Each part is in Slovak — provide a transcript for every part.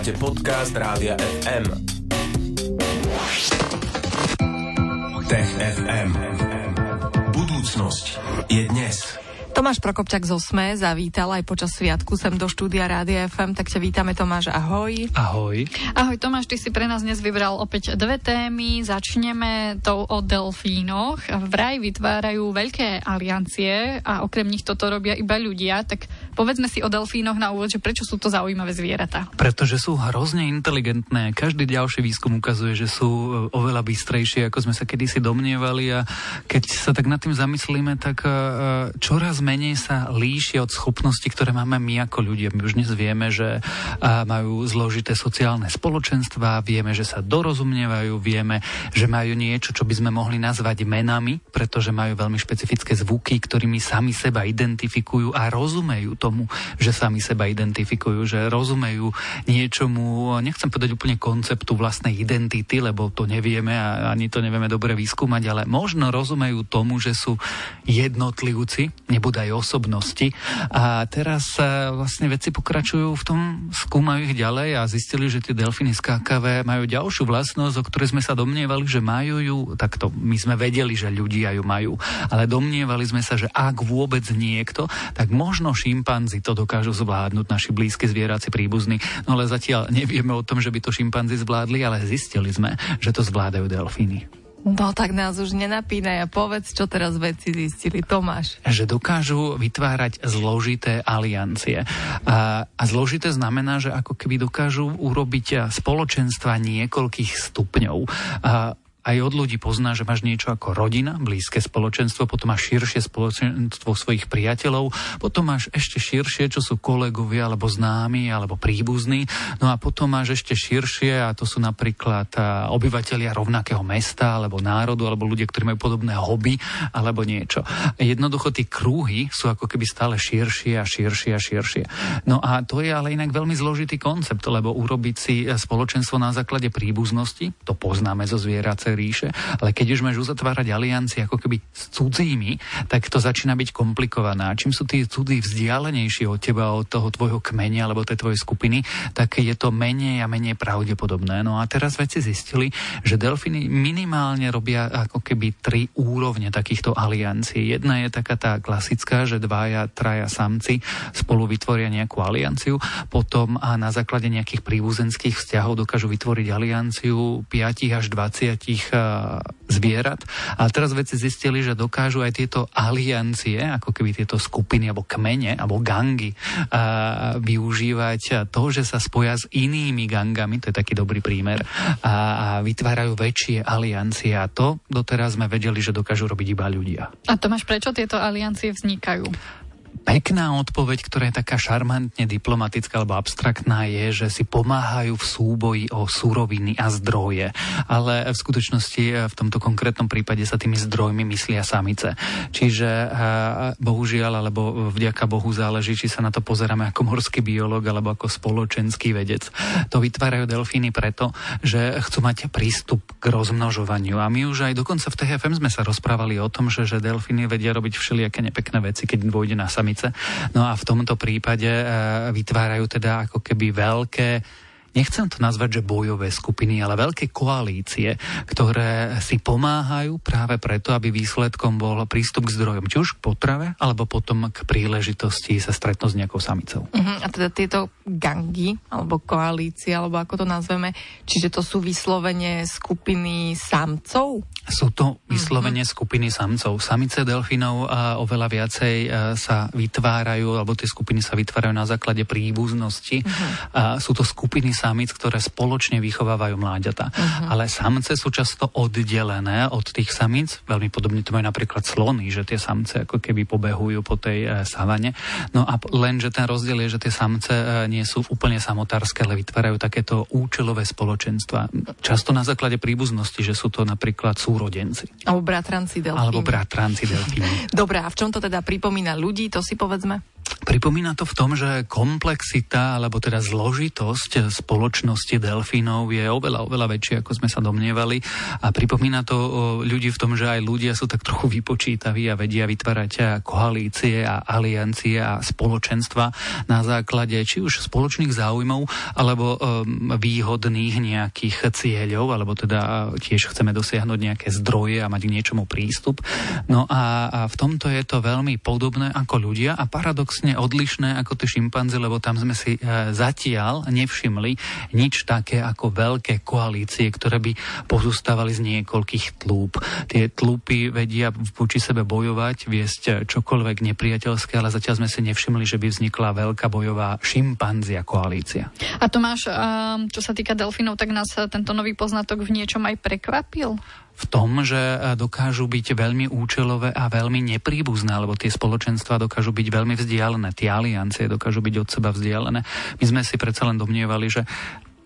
Počúvate podcast Rádia FM. Tech FM. Budúcnosť je dnes. Tomáš Prokopčak z Osme zavítal aj počas sviatku sem do štúdia Rádia FM, tak ťa vítame Tomáš, ahoj. Ahoj. Ahoj Tomáš, ty si pre nás dnes vybral opäť dve témy. Začneme tou o delfínoch. Vraj vytvárajú veľké aliancie a okrem nich toto robia iba ľudia, tak povedzme si o delfínoch na úvod, že prečo sú to zaujímavé zvieratá. Pretože sú hrozne inteligentné. Každý ďalší výskum ukazuje, že sú e, oveľa bystrejšie, ako sme sa kedysi domnievali a keď sa tak nad tým zamyslíme, tak e, e, čoraz menej sa líšia od schopností, ktoré máme my ako ľudia. My už dnes vieme, že majú zložité sociálne spoločenstva, vieme, že sa dorozumievajú, vieme, že majú niečo, čo by sme mohli nazvať menami, pretože majú veľmi špecifické zvuky, ktorými sami seba identifikujú a rozumejú tomu, že sami seba identifikujú, že rozumejú niečomu, nechcem povedať úplne konceptu vlastnej identity, lebo to nevieme a ani to nevieme dobre vyskúmať, ale možno rozumejú tomu, že sú jednotlivci, nebudú nebudú aj osobnosti. A teraz vlastne veci pokračujú v tom, skúmajú ich ďalej a zistili, že tie delfíny skákavé majú ďalšiu vlastnosť, o ktorej sme sa domnievali, že majú ju, takto my sme vedeli, že ľudia ju majú, ale domnievali sme sa, že ak vôbec niekto, tak možno šimpanzi to dokážu zvládnuť, naši blízki zvieraci príbuzní, no ale zatiaľ nevieme o tom, že by to šimpanzi zvládli, ale zistili sme, že to zvládajú delfíny. No tak nás už nenapínaj a povedz, čo teraz veci zistili. Tomáš. Že dokážu vytvárať zložité aliancie. A, a zložité znamená, že ako keby dokážu urobiť spoločenstva niekoľkých stupňov. A, aj od ľudí pozná, že máš niečo ako rodina, blízke spoločenstvo, potom máš širšie spoločenstvo svojich priateľov, potom máš ešte širšie, čo sú kolegovia, alebo známi, alebo príbuzní, no a potom máš ešte širšie, a to sú napríklad obyvateľia rovnakého mesta, alebo národu, alebo ľudia, ktorí majú podobné hobby, alebo niečo. Jednoducho tie krúhy sú ako keby stále širšie a širšie a širšie. No a to je ale inak veľmi zložitý koncept, lebo urobiť si spoločenstvo na základe príbuznosti, to poznáme zo zvierace Rímskej ríše, ale keď už máš uzatvárať aliancie ako keby s cudzími, tak to začína byť komplikované. A čím sú tí cudzí vzdialenejšie od teba, od toho tvojho kmene alebo tej tvojej skupiny, tak je to menej a menej pravdepodobné. No a teraz veci zistili, že delfíny minimálne robia ako keby tri úrovne takýchto aliancií. Jedna je taká tá klasická, že dvaja, traja samci spolu vytvoria nejakú alianciu, potom a na základe nejakých príbuzenských vzťahov dokážu vytvoriť alianciu 5 až 20 tých zvierat. A teraz veci zistili, že dokážu aj tieto aliancie, ako keby tieto skupiny alebo kmene alebo gangy využívať to, že sa spoja s inými gangami, to je taký dobrý prímer, a vytvárajú väčšie aliancie a to doteraz sme vedeli, že dokážu robiť iba ľudia. A Tomáš, prečo tieto aliancie vznikajú? Pekná odpoveď, ktorá je taká šarmantne diplomatická alebo abstraktná, je, že si pomáhajú v súboji o súroviny a zdroje. Ale v skutočnosti eh, v tomto konkrétnom prípade sa tými zdrojmi myslia samice. Čiže eh, bohužiaľ, alebo vďaka Bohu záleží, či sa na to pozeráme ako morský biolog alebo ako spoločenský vedec. To vytvárajú delfíny preto, že chcú mať prístup k rozmnožovaniu. A my už aj dokonca v TFM sme sa rozprávali o tom, že, že delfíny vedia robiť všelijaké nepekné veci, keď dôjde na samice. No a v tomto prípade e, vytvárajú teda ako keby veľké nechcem to nazvať, že bojové skupiny, ale veľké koalície, ktoré si pomáhajú práve preto, aby výsledkom bol prístup k zdrojom, či už k potrave, alebo potom k príležitosti sa stretnúť s nejakou samicou. Uh-huh. A teda tieto gangy, alebo koalície, alebo ako to nazveme, čiže to sú vyslovene skupiny samcov? Sú to vyslovene uh-huh. skupiny samcov. Samice delfínov a oveľa viacej e, sa vytvárajú, alebo tie skupiny sa vytvárajú na základe príbuznosti. Uh-huh. A sú to skupiny samic, ktoré spoločne vychovávajú mláďata. Uh-huh. Ale samce sú často oddelené od tých samic. Veľmi podobne to majú napríklad slony, že tie samce ako keby pobehujú po tej e, savane. No a len, že ten rozdiel je, že tie samce e, nie sú úplne samotárske, ale vytvárajú takéto účelové spoločenstva. Často na základe príbuznosti, že sú to napríklad súrodenci. Alebo bratranci delfíny. Alebo bratranci delfíny. Dobre, a v čom to teda pripomína ľudí, to si povedzme? Pripomína to v tom, že komplexita, alebo teda zložitosť spoločnosti delfínov je oveľa, oveľa väčšia, ako sme sa domnievali. A pripomína to ľudí v tom, že aj ľudia sú tak trochu vypočítaví a vedia vytvárať koalície a aliancie a spoločenstva na základe či už spoločných záujmov, alebo výhodných nejakých cieľov, alebo teda tiež chceme dosiahnuť nejaké zdroje a mať k niečomu prístup. No a, a v tomto je to veľmi podobné ako ľudia a paradoxne odlišné ako tie šimpanze, lebo tam sme si e, zatiaľ nevšimli nič také ako veľké koalície, ktoré by pozostávali z niekoľkých tlúp. Tie tlúpy vedia voči sebe bojovať, viesť čokoľvek nepriateľské, ale zatiaľ sme si nevšimli, že by vznikla veľká bojová šimpanzia koalícia. A Tomáš, čo sa týka delfínov, tak nás tento nový poznatok v niečom aj prekvapil? V tom, že e, dokážu byť veľmi účelové a veľmi nepríbuzné, lebo tie spoločenstva dokážu byť veľmi vzdialené, tie aliancie dokážu byť od seba vzdialené. My sme si predsa len domnievali, že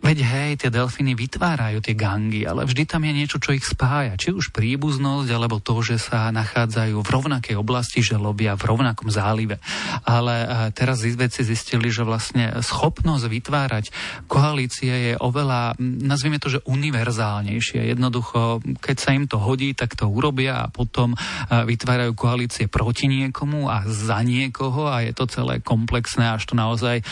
Veď hej, tie delfíny vytvárajú tie gangy, ale vždy tam je niečo, čo ich spája. Či už príbuznosť, alebo to, že sa nachádzajú v rovnakej oblasti, že lobia v rovnakom zálive. Ale e, teraz vedci zistili, že vlastne schopnosť vytvárať koalície je oveľa, nazvime to, že univerzálnejšie. Jednoducho, keď sa im to hodí, tak to urobia a potom e, vytvárajú koalície proti niekomu a za niekoho a je to celé komplexné, až to naozaj e,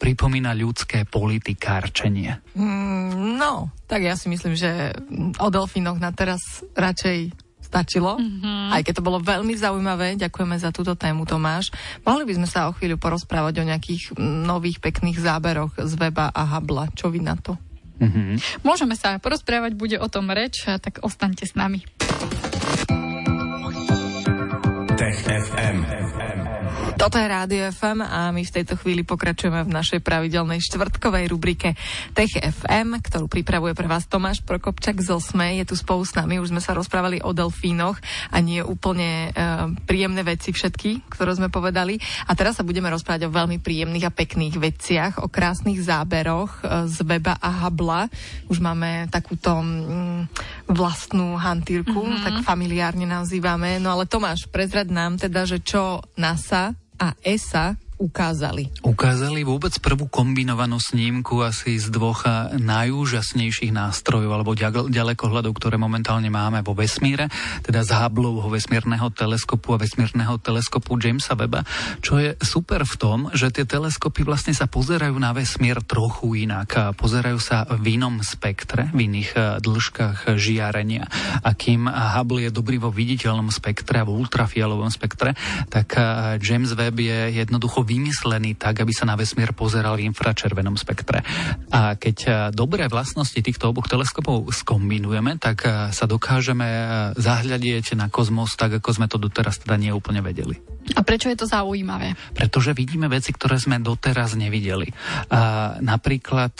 pripomína ľudské politikárčenie nie? Mm, no, tak ja si myslím, že o delfínoch na teraz radšej stačilo, mm-hmm. aj keď to bolo veľmi zaujímavé. Ďakujeme za túto tému, Tomáš. Mohli by sme sa o chvíľu porozprávať o nejakých nových pekných záberoch z weba a Habla. Čo vy na to? Mm-hmm. Môžeme sa porozprávať, bude o tom reč, tak ostaňte s nami. Toto je Rádio FM a my v tejto chvíli pokračujeme v našej pravidelnej štvrtkovej rubrike Tech FM, ktorú pripravuje pre vás Tomáš Prokopčak z Osme. Je tu spolu s nami, už sme sa rozprávali o delfínoch a nie úplne uh, príjemné veci všetky, ktoré sme povedali. A teraz sa budeme rozprávať o veľmi príjemných a pekných veciach, o krásnych záberoch uh, z weba a habla. Už máme takúto um, vlastnú hantírku, mm-hmm. tak familiárne nazývame. No ale Tomáš, prezrad nám teda, že čo NASA a ESA ukázali? Ukázali vôbec prvú kombinovanú snímku asi z dvoch najúžasnejších nástrojov alebo ďalekohľadov, ktoré momentálne máme vo vesmíre, teda z Hubbleho vesmírneho teleskopu a vesmírneho teleskopu Jamesa Weba, čo je super v tom, že tie teleskopy vlastne sa pozerajú na vesmír trochu inak. Pozerajú sa v inom spektre, v iných e, dĺžkach žiarenia. A kým Hubble je dobrý vo viditeľnom spektre a v ultrafialovom spektre, tak e, James Webb je jednoducho vymyslený tak, aby sa na vesmír pozeral v infračervenom spektre. A keď e, dobré vlastnosti týchto oboch teleskopov skombinujeme, tak e, sa dokážeme e, zahľadieť na kozmos tak, ako sme to doteraz teda neúplne vedeli. A prečo je to zaujímavé? Pretože vidíme veci, ktoré sme doteraz nevideli. A napríklad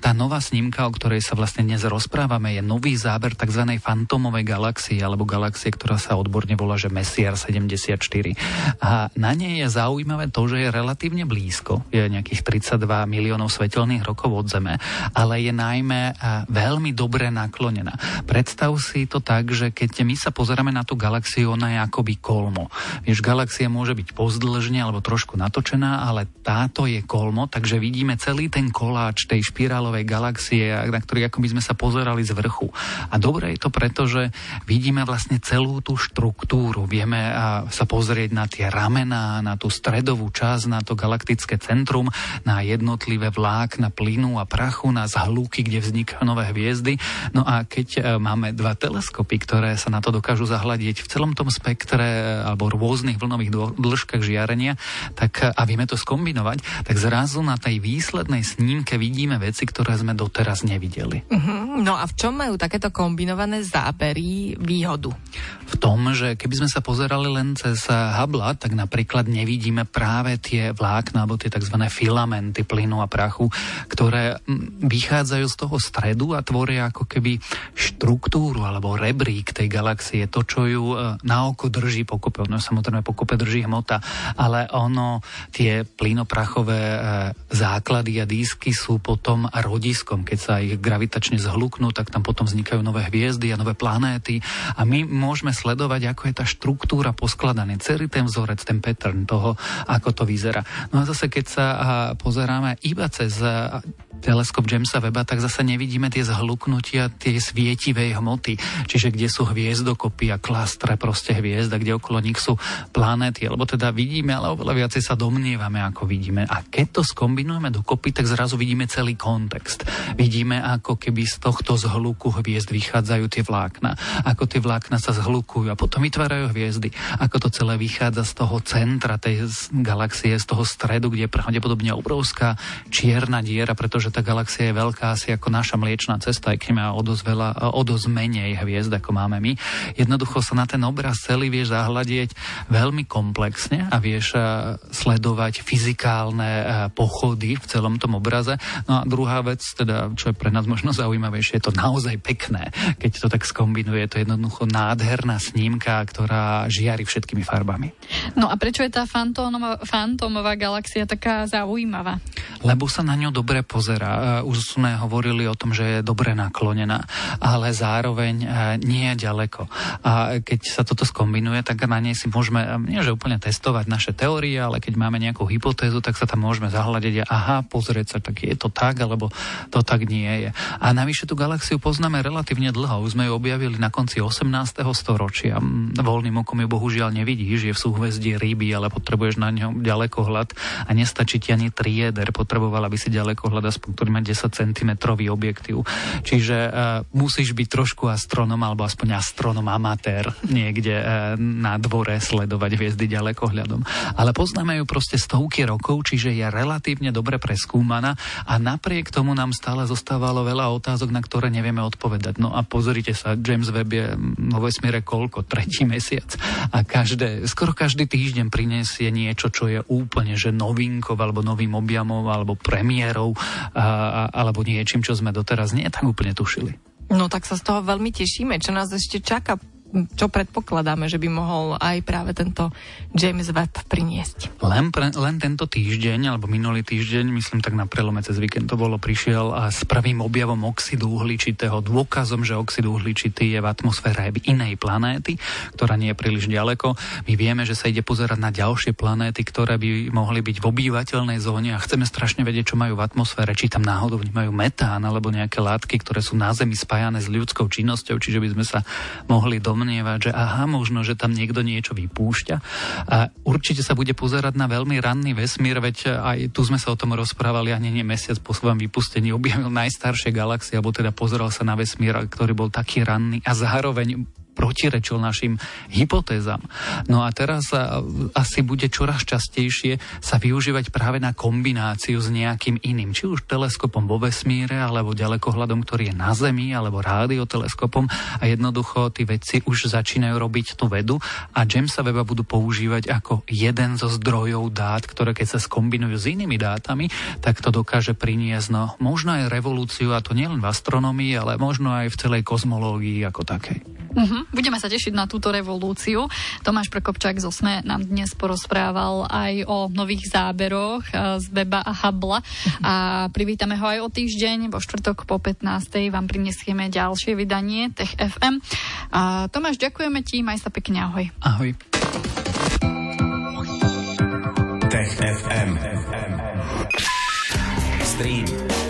tá nová snímka, o ktorej sa vlastne dnes rozprávame, je nový záber tzv. fantomovej galaxie, alebo galaxie, ktorá sa odborne volá, že Messier 74. A na nej je zaujímavé to, že je relatívne blízko, je nejakých 32 miliónov svetelných rokov od Zeme, ale je najmä veľmi dobre naklonená. Predstav si to tak, že keď my sa pozeráme na tú galaxiu, ona je akoby kolmo. Vieš, galaxia môže byť pozdĺžne alebo trošku natočená, ale táto je kolmo, takže vidíme celý ten koláč tej špirálovej galaxie, na ktorý ako by sme sa pozerali z vrchu. A dobre je to preto, že vidíme vlastne celú tú štruktúru. Vieme sa pozrieť na tie ramená, na tú stredovú časť, na to galaktické centrum, na jednotlivé vlákna plynu a prachu, na zhlúky, kde vznikajú nové hviezdy. No a keď e, máme dva teleskopy, ktoré sa na to dokážu zahľadiť v celom tom spektre e, alebo rôznych vln fónových dĺžkach žiarenia, tak a vieme to skombinovať, tak zrazu na tej výslednej snímke vidíme veci, ktoré sme doteraz nevideli. Uh-huh. No a v čom majú takéto kombinované zábery výhodu? V tom, že keby sme sa pozerali len cez Hubble, tak napríklad nevidíme práve tie vlákna alebo tie tzv. filamenty plynu a prachu, ktoré vychádzajú z toho stredu a tvoria ako keby štruktúru alebo rebrík tej galaxie, to, čo ju e, na oko drží pokope. Ono samozrejme pokope pokope drží hmota, ale ono, tie plynoprachové e, základy a dísky sú potom rodiskom. Keď sa ich gravitačne zhluknú, tak tam potom vznikajú nové hviezdy a nové planéty a my môžeme sledovať, ako je tá štruktúra poskladaná, celý ten vzorec, ten pattern toho, ako to vyzerá. No a zase, keď sa pozeráme iba cez teleskop Jamesa Weba, tak zase nevidíme tie zhluknutia, tie svietivej hmoty, čiže kde sú hviezdokopy a klastre proste hviezd a kde okolo nich sú planéty, lebo teda vidíme, ale oveľa viacej sa domnievame, ako vidíme. A keď to skombinujeme dokopy, tak zrazu vidíme celý kontext. Vidíme, ako keby z tohto zhluku hviezd vychádzajú tie vlákna, ako tie vlákna sa zhlukujú a potom vytvárajú hviezdy, ako to celé vychádza z toho centra tej galaxie, z toho stredu, kde je pravdepodobne obrovská čierna diera, pretože že tá galaxia je veľká asi ako naša mliečná cesta, aj keď má o dosť, veľa, o dosť menej hviezd, ako máme my. Jednoducho sa na ten obraz celý vieš zahľadieť veľmi komplexne a vieš e, sledovať fyzikálne e, pochody v celom tom obraze. No a druhá vec, teda, čo je pre nás možno zaujímavejšie, je to naozaj pekné, keď to tak skombinuje. Je to jednoducho nádherná snímka, ktorá žiari všetkými farbami. No a prečo je tá fantómová, fantómová galaxia taká zaujímavá? Lebo sa na ňu dobre pozera pozerá. Už sme hovorili o tom, že je dobre naklonená, ale zároveň e, nie je ďaleko. A keď sa toto skombinuje, tak na nej si môžeme, e, nie že úplne testovať naše teórie, ale keď máme nejakú hypotézu, tak sa tam môžeme zahľadiť a aha, pozrieť sa, tak je to tak, alebo to tak nie je. A navyše tú galaxiu poznáme relatívne dlho. Už sme ju objavili na konci 18. storočia. Voľným okom ju bohužiaľ nevidíš, je v súhvezdí ryby, ale potrebuješ na ňom ďalekohľad a nestačí ti ani trieder. Potrebovala by si ďalekohľad aspoň ktorý má 10 cm objektív. Čiže uh, musíš byť trošku astronom alebo aspoň astronom amatér niekde uh, na dvore sledovať hviezdy ďalekohľadom. Ale poznáme ju proste stovky rokov, čiže je relatívne dobre preskúmaná a napriek tomu nám stále zostávalo veľa otázok, na ktoré nevieme odpovedať. No a pozrite sa, James Webb je vo vesmíre koľko? Tretí mesiac. A každé, skoro každý týždeň prinesie niečo, čo je úplne že novinkov alebo novým objamom alebo premiérou a, alebo niečím, čo sme doteraz nie tak úplne tušili. No tak sa z toho veľmi tešíme, čo nás ešte čaká čo predpokladáme, že by mohol aj práve tento James Webb priniesť? Len, pre, len tento týždeň, alebo minulý týždeň, myslím tak na prelome cez víkend to bolo, prišiel a s prvým objavom oxidu uhličitého, dôkazom, že oxid uhličitý je v atmosfére inej planéty, ktorá nie je príliš ďaleko. My vieme, že sa ide pozerať na ďalšie planéty, ktoré by mohli byť v obývateľnej zóne a chceme strašne vedieť, čo majú v atmosfére, či tam náhodou majú metán alebo nejaké látky, ktoré sú na Zemi spájane s ľudskou činnosťou, čiže by sme sa mohli dom domnievať, že aha, možno, že tam niekto niečo vypúšťa. A určite sa bude pozerať na veľmi ranný vesmír, veď aj tu sme sa o tom rozprávali a nie, nie mesiac po svojom vypustení objavil najstaršie galaxie, alebo teda pozeral sa na vesmír, ktorý bol taký ranný a zároveň protirečil našim hypotézam. No a teraz asi bude čoraz častejšie sa využívať práve na kombináciu s nejakým iným, či už teleskopom vo vesmíre, alebo ďalekohľadom, ktorý je na Zemi, alebo rádioteleskopom a jednoducho tí vedci už začínajú robiť tú vedu a Jamesa Weba budú používať ako jeden zo zdrojov dát, ktoré keď sa skombinujú s inými dátami, tak to dokáže priniesť no, možno aj revolúciu a to nielen v astronomii, ale možno aj v celej kozmológii ako takej. Uh-huh. Budeme sa tešiť na túto revolúciu. Tomáš Prokopčák z Osme nám dnes porozprával aj o nových záberoch eh, z Beba a Habla a privítame ho aj o týždeň, vo štvrtok po 15. vám prinesieme ďalšie vydanie Tech FM. A Tomáš, ďakujeme ti, maj sa pekne, ahoj. Ahoj. Tech FM. Stream,